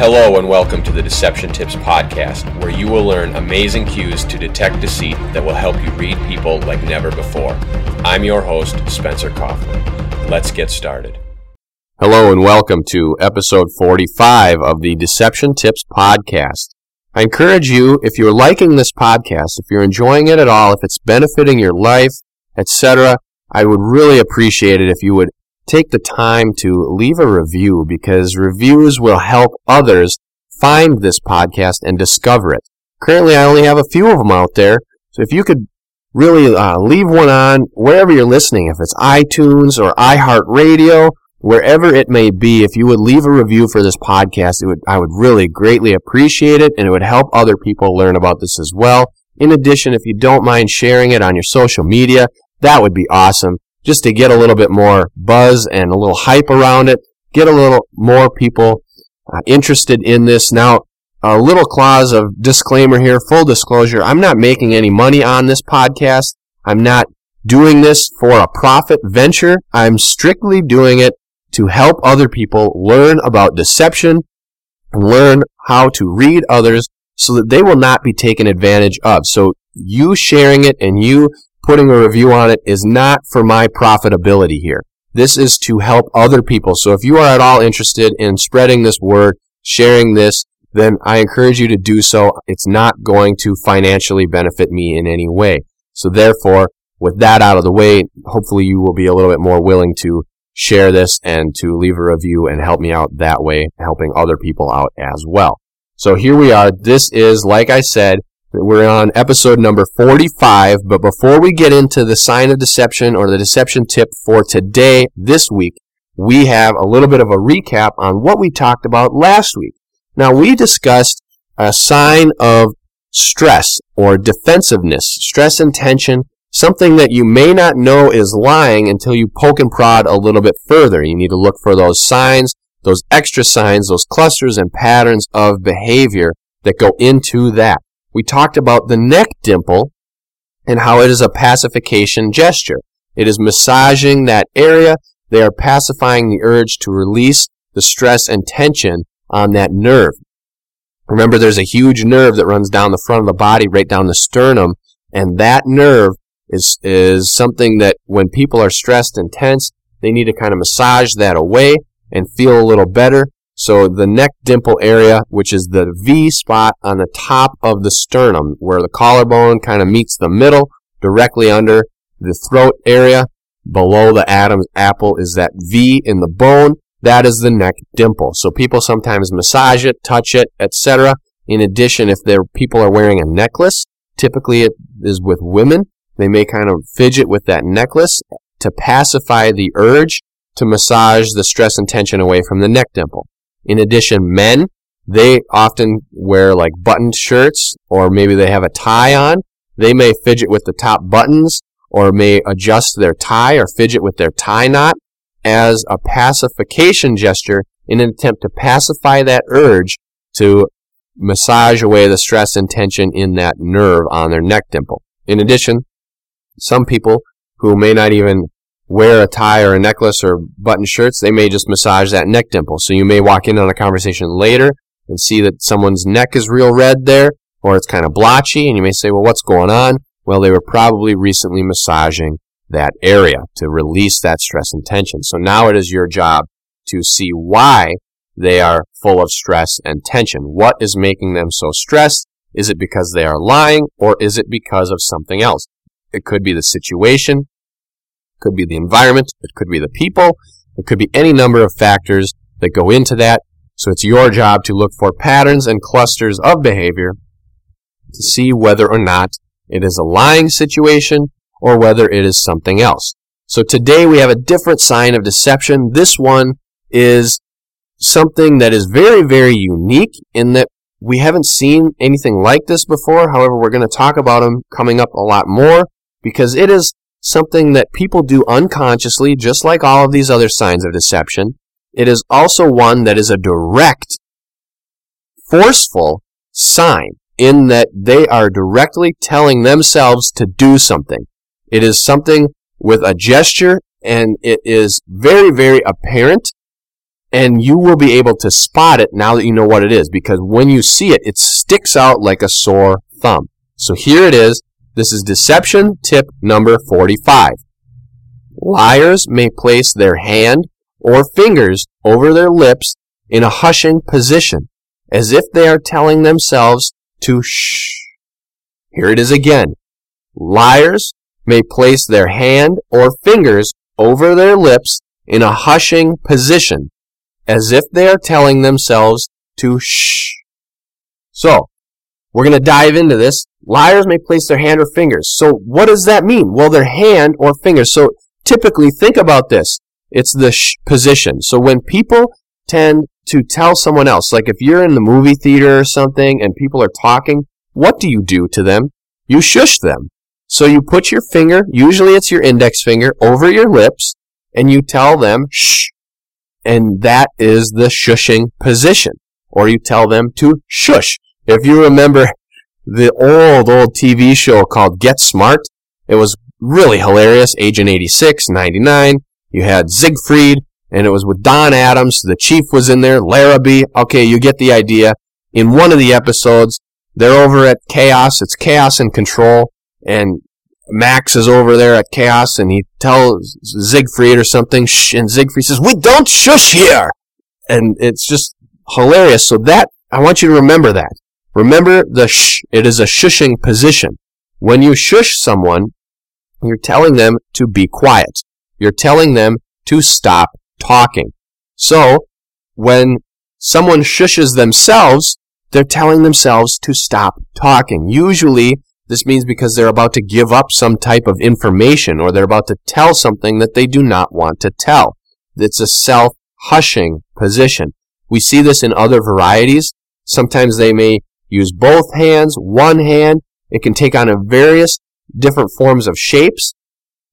Hello, and welcome to the Deception Tips Podcast, where you will learn amazing cues to detect deceit that will help you read people like never before. I'm your host, Spencer Coffman. Let's get started. Hello, and welcome to episode 45 of the Deception Tips Podcast. I encourage you, if you're liking this podcast, if you're enjoying it at all, if it's benefiting your life, etc., I would really appreciate it if you would take the time to leave a review because reviews will help others find this podcast and discover it. Currently, I only have a few of them out there, so if you could really uh, leave one on wherever you're listening, if it's iTunes or iHeartRadio, wherever it may be, if you would leave a review for this podcast, it would I would really greatly appreciate it, and it would help other people learn about this as well. In addition, if you don't mind sharing it on your social media, that would be awesome just to get a little bit more buzz and a little hype around it, get a little more people uh, interested in this. Now, a little clause of disclaimer here, full disclosure, I'm not making any money on this podcast. I'm not doing this for a profit venture. I'm strictly doing it to help other people learn about deception learn how to read others so that they will not be taken advantage of. So you sharing it and you putting a review on it is not for my profitability here. This is to help other people. So if you are at all interested in spreading this word, sharing this, then I encourage you to do so. It's not going to financially benefit me in any way. So therefore, with that out of the way, hopefully you will be a little bit more willing to share this and to leave a review and help me out that way, helping other people out as well. So here we are. This is, like I said, we're on episode number 45, but before we get into the sign of deception or the deception tip for today, this week, we have a little bit of a recap on what we talked about last week. Now, we discussed a sign of stress or defensiveness, stress and tension, something that you may not know is lying until you poke and prod a little bit further. You need to look for those signs, those extra signs, those clusters and patterns of behavior that go into that we talked about the neck dimple and how it is a pacification gesture. It is massaging that area. They are pacifying the urge to release the stress and tension on that nerve. Remember, there's a huge nerve that runs down the front of the body, right down the sternum, and that nerve is, is something that when people are stressed and tense, they need to kind of massage that away and feel a little better. So the neck dimple area, which is the V spot on the top of the sternum, where the collarbone kind of meets the middle, directly under the throat area, below the Adam's apple is that V in the bone. That is the neck dimple. So people sometimes massage it, touch it, etc. In addition, if their people are wearing a necklace, typically it is with women, they may kind of fidget with that necklace to pacify the urge to massage the stress and tension away from the neck dimple. In addition, men, they often wear like buttoned shirts or maybe they have a tie on. They may fidget with the top buttons or may adjust their tie or fidget with their tie knot as a pacification gesture in an attempt to pacify that urge to massage away the stress and tension in that nerve on their neck dimple. In addition, some people who may not even wear a tie or a necklace or button shirts, they may just massage that neck dimple. So you may walk in on a conversation later and see that someone's neck is real red there, or it's kind of blotchy, and you may say, well, what's going on? Well, they were probably recently massaging that area to release that stress and tension. So now it is your job to see why they are full of stress and tension. What is making them so stressed? Is it because they are lying, or is it because of something else? It could be the situation could be the environment, it could be the people, it could be any number of factors that go into that. So it's your job to look for patterns and clusters of behavior to see whether or not it is a lying situation or whether it is something else. So today we have a different sign of deception. This one is something that is very, very unique in that we haven't seen anything like this before. However, we're going to talk about them coming up a lot more because it is something that people do unconsciously, just like all of these other signs of deception. It is also one that is a direct, forceful sign in that they are directly telling themselves to do something. It is something with a gesture and it is very, very apparent and you will be able to spot it now that you know what it is because when you see it, it sticks out like a sore thumb. So here it is. This is deception tip number 45. Liars may place their hand or fingers over their lips in a hushing position, as if they are telling themselves to shh. Here it is again. Liars may place their hand or fingers over their lips in a hushing position, as if they are telling themselves to shh. So, we're going to dive into this. Liars may place their hand or fingers. So, what does that mean? Well, their hand or fingers. So, typically, think about this. It's the shh position. So, when people tend to tell someone else, like if you're in the movie theater or something and people are talking, what do you do to them? You shush them. So you put your finger, usually it's your index finger, over your lips, and you tell them, shh. And that is the shushing position. Or you tell them to shush. If you remember the old, old TV show called Get Smart, it was really hilarious. Agent 86, 99. You had Siegfried, and it was with Don Adams. The chief was in there, Larrabee. Okay, you get the idea. In one of the episodes, they're over at Chaos. It's Chaos and Control and Max is over there at Chaos, and he tells Siegfried or something, and Siegfried says, "We don't shush here," and it's just hilarious. So that I want you to remember that. Remember the shh. It is a shushing position. When you shush someone, you're telling them to be quiet. You're telling them to stop talking. So when someone shushes themselves, they're telling themselves to stop talking. Usually this means because they're about to give up some type of information or they're about to tell something that they do not want to tell. It's a self-hushing position. We see this in other varieties. Sometimes they may use both hands, one hand. It can take on a various different forms of shapes.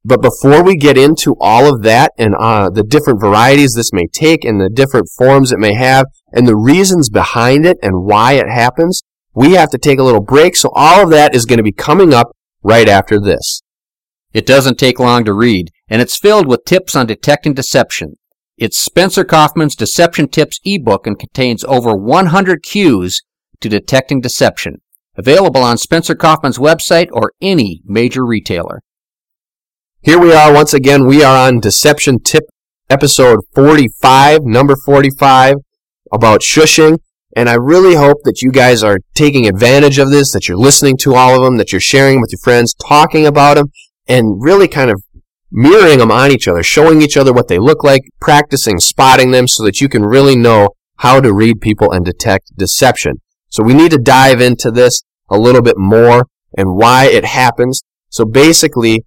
But before we get into all of that and uh, the different varieties this may take and the different forms it may have and the reasons behind it and why it happens, we have to take a little break, so all of that is going to be coming up right after this. It doesn't take long to read, and it's filled with tips on detecting deception. It's Spencer Coffman's Deception Tips ebook and contains over 100 cues to detecting deception. Available on Spencer Coffman's website or any major retailer. Here we are once again. We are on Deception Tip episode 45, number 45, about shushing. And I really hope that you guys are taking advantage of this, that you're listening to all of them, that you're sharing with your friends, talking about them, and really kind of mirroring them on each other, showing each other what they look like, practicing spotting them so that you can really know how to read people and detect deception. So we need to dive into this a little bit more and why it happens. So basically,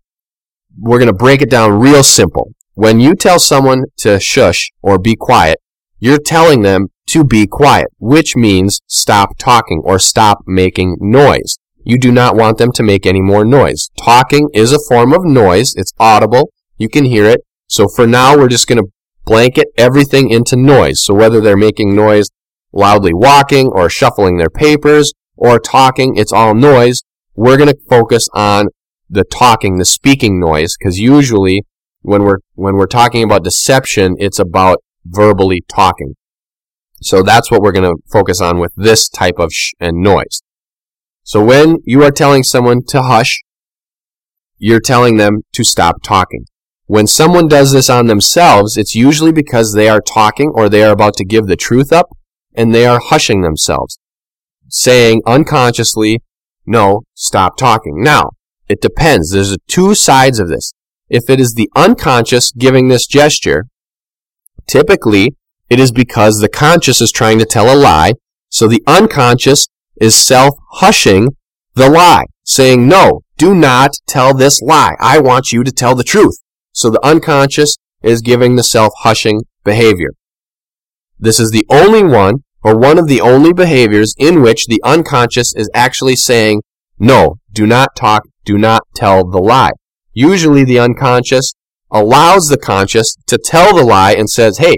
we're going to break it down real simple. When you tell someone to shush or be quiet, you're telling them to be quiet, which means stop talking or stop making noise. You do not want them to make any more noise. Talking is a form of noise. It's audible. You can hear it. So for now, we're just going to blanket everything into noise. So whether they're making noise loudly walking or shuffling their papers or talking, it's all noise. We're going to focus on the talking, the speaking noise, because usually when we're, when we're talking about deception, it's about verbally talking. So that's what we're going to focus on with this type of sh and noise. So when you are telling someone to hush, you're telling them to stop talking. When someone does this on themselves, it's usually because they are talking or they are about to give the truth up and they are hushing themselves, saying unconsciously, no, stop talking. Now, it depends. There's two sides of this. If it is the unconscious giving this gesture, typically it is because the conscious is trying to tell a lie. So the unconscious is self-hushing the lie, saying, no, do not tell this lie. I want you to tell the truth. So the unconscious is giving the self-hushing behavior. This is the only one, or one of the only behaviors in which the unconscious is actually saying, no, do not talk, do not tell the lie. Usually the unconscious allows the conscious to tell the lie and says, hey,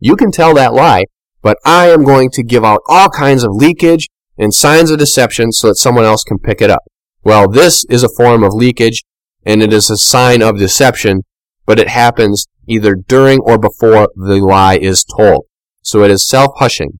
you can tell that lie, but I am going to give out all kinds of leakage and signs of deception so that someone else can pick it up. Well, this is a form of leakage and it is a sign of deception, but it happens either during or before the lie is told. So it is self-hushing.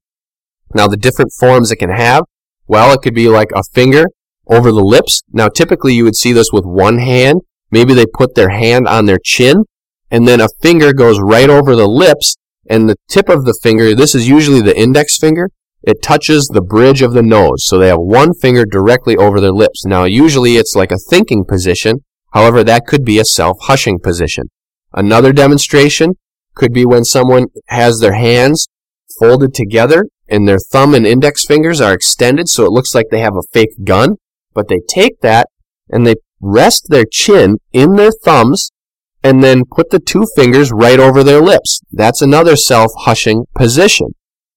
Now the different forms it can have, well, it could be like a finger over the lips. Now typically you would see this with one hand. Maybe they put their hand on their chin and then a finger goes right over the lips and the tip of the finger, this is usually the index finger, it touches the bridge of the nose. So they have one finger directly over their lips. Now usually it's like a thinking position. However, that could be a self-hushing position. Another demonstration could be when someone has their hands folded together and their thumb and index fingers are extended so it looks like they have a fake gun. But they take that and they rest their chin in their thumbs and then put the two fingers right over their lips. That's another self-hushing position.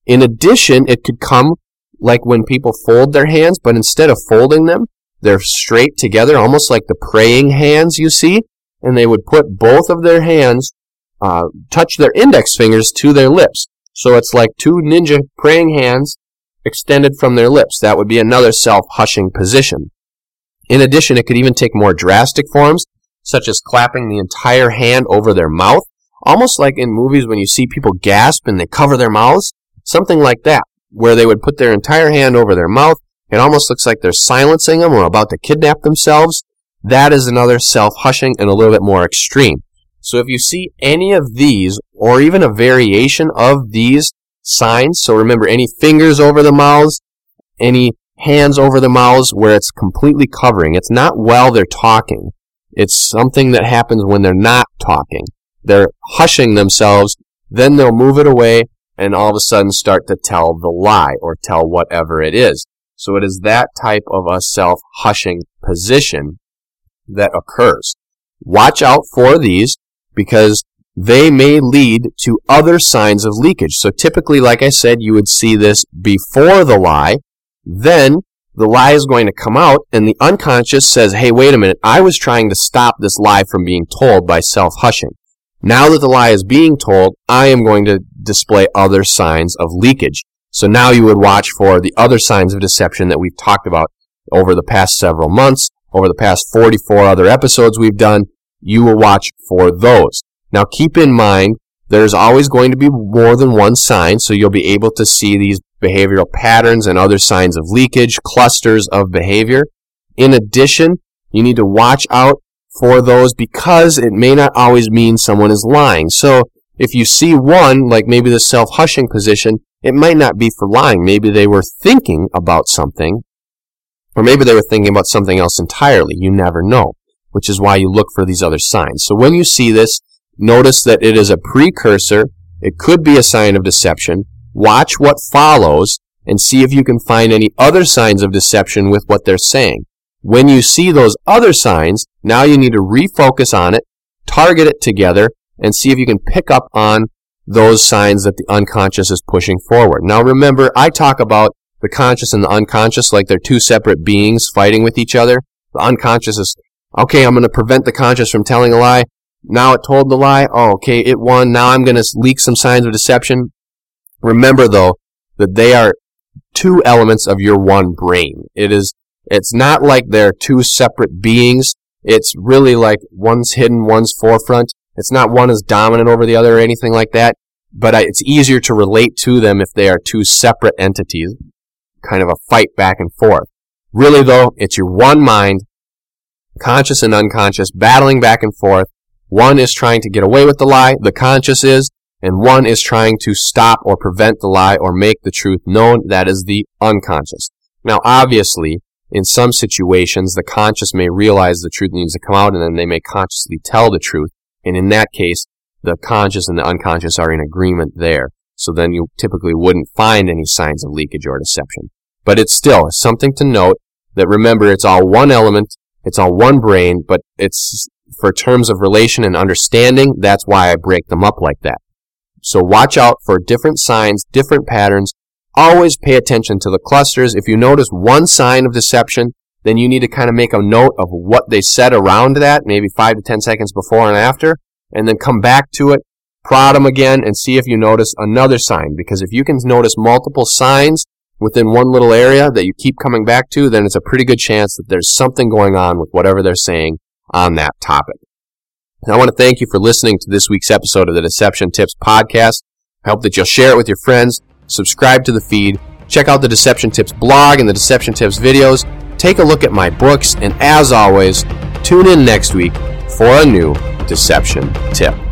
In addition, it could come like when people fold their hands, but instead of folding them, they're straight together, almost like the praying hands you see, and they would put both of their hands, uh, touch their index fingers to their lips. So it's like two ninja praying hands extended from their lips. That would be another self-hushing position. In addition, it could even take more drastic forms such as clapping the entire hand over their mouth, almost like in movies when you see people gasp and they cover their mouths, something like that, where they would put their entire hand over their mouth. It almost looks like they're silencing them or about to kidnap themselves. That is another self-hushing and a little bit more extreme. So if you see any of these, or even a variation of these signs, so remember any fingers over the mouths, any hands over the mouths where it's completely covering. It's not while they're talking. It's something that happens when they're not talking. They're hushing themselves, then they'll move it away, and all of a sudden start to tell the lie or tell whatever it is. So it is that type of a self-hushing position that occurs. Watch out for these because they may lead to other signs of leakage. So typically, like I said, you would see this before the lie. Then the lie is going to come out and the unconscious says, hey, wait a minute, I was trying to stop this lie from being told by self-hushing. Now that the lie is being told, I am going to display other signs of leakage. So now you would watch for the other signs of deception that we've talked about over the past several months, over the past 44 other episodes we've done. You will watch for those. Now keep in mind, there's always going to be more than one sign, so you'll be able to see these behavioral patterns and other signs of leakage, clusters of behavior. In addition, you need to watch out for those because it may not always mean someone is lying. So if you see one, like maybe the self-hushing position, it might not be for lying. Maybe they were thinking about something, or maybe they were thinking about something else entirely. You never know, which is why you look for these other signs. So when you see this, notice that it is a precursor. It could be a sign of deception. Watch what follows and see if you can find any other signs of deception with what they're saying. When you see those other signs, now you need to refocus on it, target it together, and see if you can pick up on those signs that the unconscious is pushing forward. Now remember, I talk about the conscious and the unconscious like they're two separate beings fighting with each other. The unconscious is, okay, I'm going to prevent the conscious from telling a lie. Now it told the lie. Oh, okay, it won. Now I'm going to leak some signs of deception. Remember though that they are two elements of your one brain. It is it's not like they're two separate beings. It's really like one's hidden, one's forefront. It's not one is dominant over the other or anything like that. But it's easier to relate to them if they are two separate entities. Kind of a fight back and forth. Really though, it's your one mind, conscious and unconscious, battling back and forth. One is trying to get away with the lie, the conscious is, and one is trying to stop or prevent the lie or make the truth known. That is the unconscious. Now, obviously, in some situations, the conscious may realize the truth needs to come out and then they may consciously tell the truth. And in that case, the conscious and the unconscious are in agreement there. So then you typically wouldn't find any signs of leakage or deception. But it's still something to note that remember it's all one element, it's all one brain, but it's for terms of relation and understanding, that's why I break them up like that. So watch out for different signs, different patterns. Always pay attention to the clusters. If you notice one sign of deception, then you need to kind of make a note of what they said around that, maybe five to ten seconds before and after, and then come back to it, prod them again, and see if you notice another sign. Because if you can notice multiple signs within one little area that you keep coming back to, then it's a pretty good chance that there's something going on with whatever they're saying on that topic. And I want to thank you for listening to this week's episode of the Deception Tips podcast. I hope that you'll share it with your friends, subscribe to the feed, check out the Deception Tips blog and the Deception Tips videos, take a look at my books, and as always, tune in next week for a new Deception Tip.